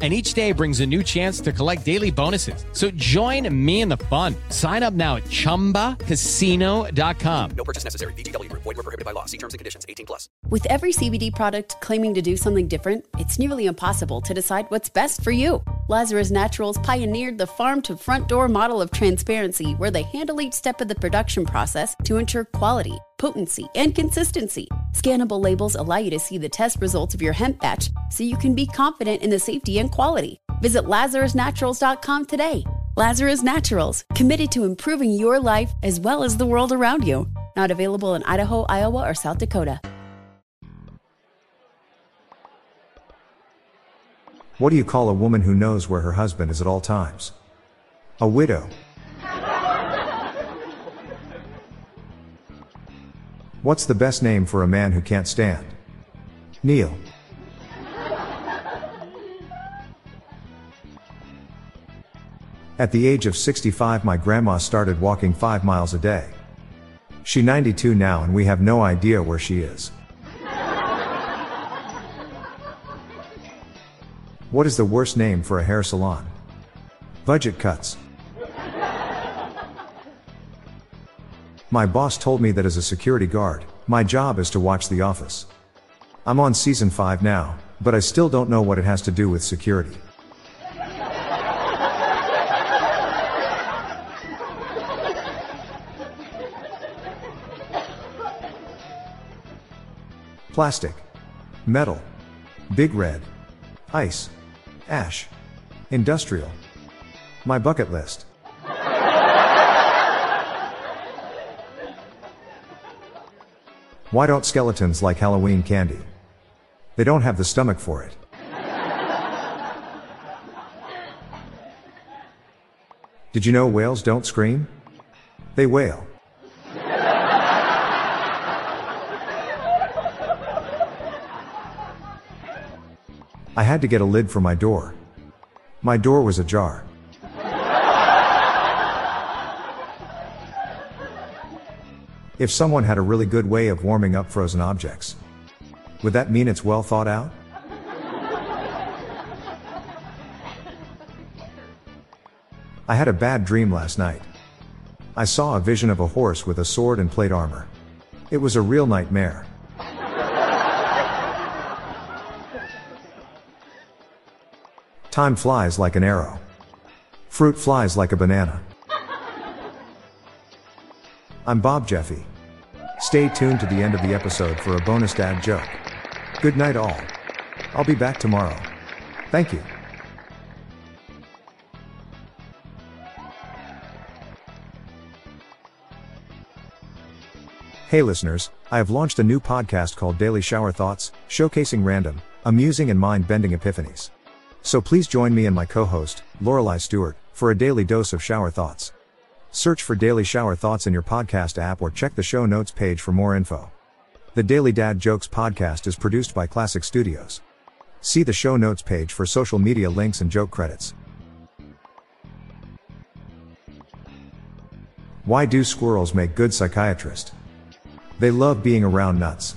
And each day brings a new chance to collect daily bonuses. So join me in the fun. Sign up now at chumbacasino.com. No purchase necessary. VGW Group. Void were prohibited by law. See terms and conditions. 18 plus. With every CBD product claiming to do something different, it's nearly impossible to decide what's best for you. Lazarus Naturals pioneered the farm to front door model of transparency where they handle each step of the production process to ensure quality, potency, and consistency. Scannable labels allow you to see the test results of your hemp batch so you can be confident in the safety and quality. Visit LazarusNaturals.com today. Lazarus Naturals, committed to improving your life as well as the world around you. Not available in Idaho, Iowa, or South Dakota. What do you call a woman who knows where her husband is at all times? A widow. What's the best name for a man who can't stand? Neil. At the age of 65, my grandma started walking 5 miles a day. She 92 now and we have no idea where she is. What is the worst name for a hair salon? Budget cuts. My boss told me that as a security guard, my job is to watch the office. I'm on season 5 now, but I still don't know what it has to do with security. Plastic. Metal. Big red. Ice. Ash. Industrial. My bucket list. Why don't skeletons like Halloween candy? They don't have the stomach for it. Did you know whales don't scream? They wail. I had to get a lid for my door. My door was ajar. If someone had a really good way of warming up frozen objects, would that mean it's well thought out? I had a bad dream last night. I saw a vision of a horse with a sword and plate armor. It was a real nightmare. Time flies like an arrow. Fruit flies like a banana. I'm Bob Jeffy. Stay tuned to the end of the episode for a bonus dad joke. Good night, all. I'll be back tomorrow. Thank you. Hey listeners, I have launched a new podcast called Daily Shower Thoughts, showcasing random, amusing and mind-bending epiphanies. So please join me and my co-host, Lorelei Stewart, for a daily dose of shower thoughts. Search for Daily Shower Thoughts in your podcast app or check the show notes page for more info. The Daily Dad Jokes podcast is produced by Classic Studios. See the show notes page for social media links and joke credits. Why do squirrels make good psychiatrists? They love being around nuts.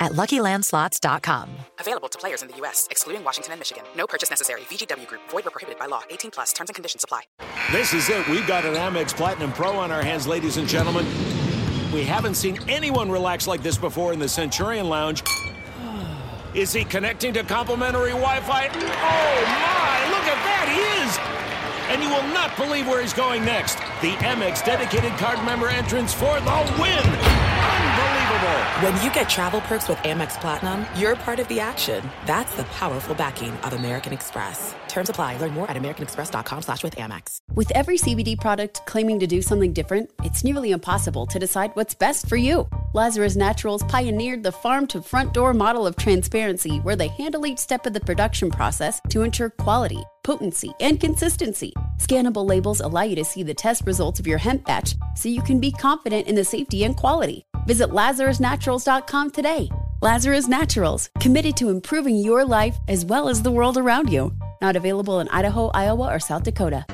at LuckyLandSlots.com. Available to players in the U.S., excluding Washington and Michigan. No purchase necessary. VGW Group. Void where prohibited by law. 18 plus. Terms and conditions apply. This is it. We've got an Amex Platinum Pro on our hands, ladies and gentlemen. We haven't seen anyone relax like this before in the Centurion Lounge. Is he connecting to complimentary Wi-Fi? Oh my! Look at that, he is! And you will not believe where he's going next. The Amex dedicated card member entrance for the win. Unbelievable. When you get travel perks with Amex Platinum, you're part of the action. That's the powerful backing of American Express. Terms apply. Learn more at americanexpress.com slash with Amex. With every CBD product claiming to do something different, it's nearly impossible to decide what's best for you. Lazarus Naturals pioneered the farm to front door model of transparency where they handle each step of the production process to ensure quality, potency, and consistency. Scannable labels allow you to see the test results of your hemp batch so you can be confident in the safety and quality. Visit LazarusNaturals.com today. Lazarus Naturals, committed to improving your life as well as the world around you. Not available in Idaho, Iowa, or South Dakota.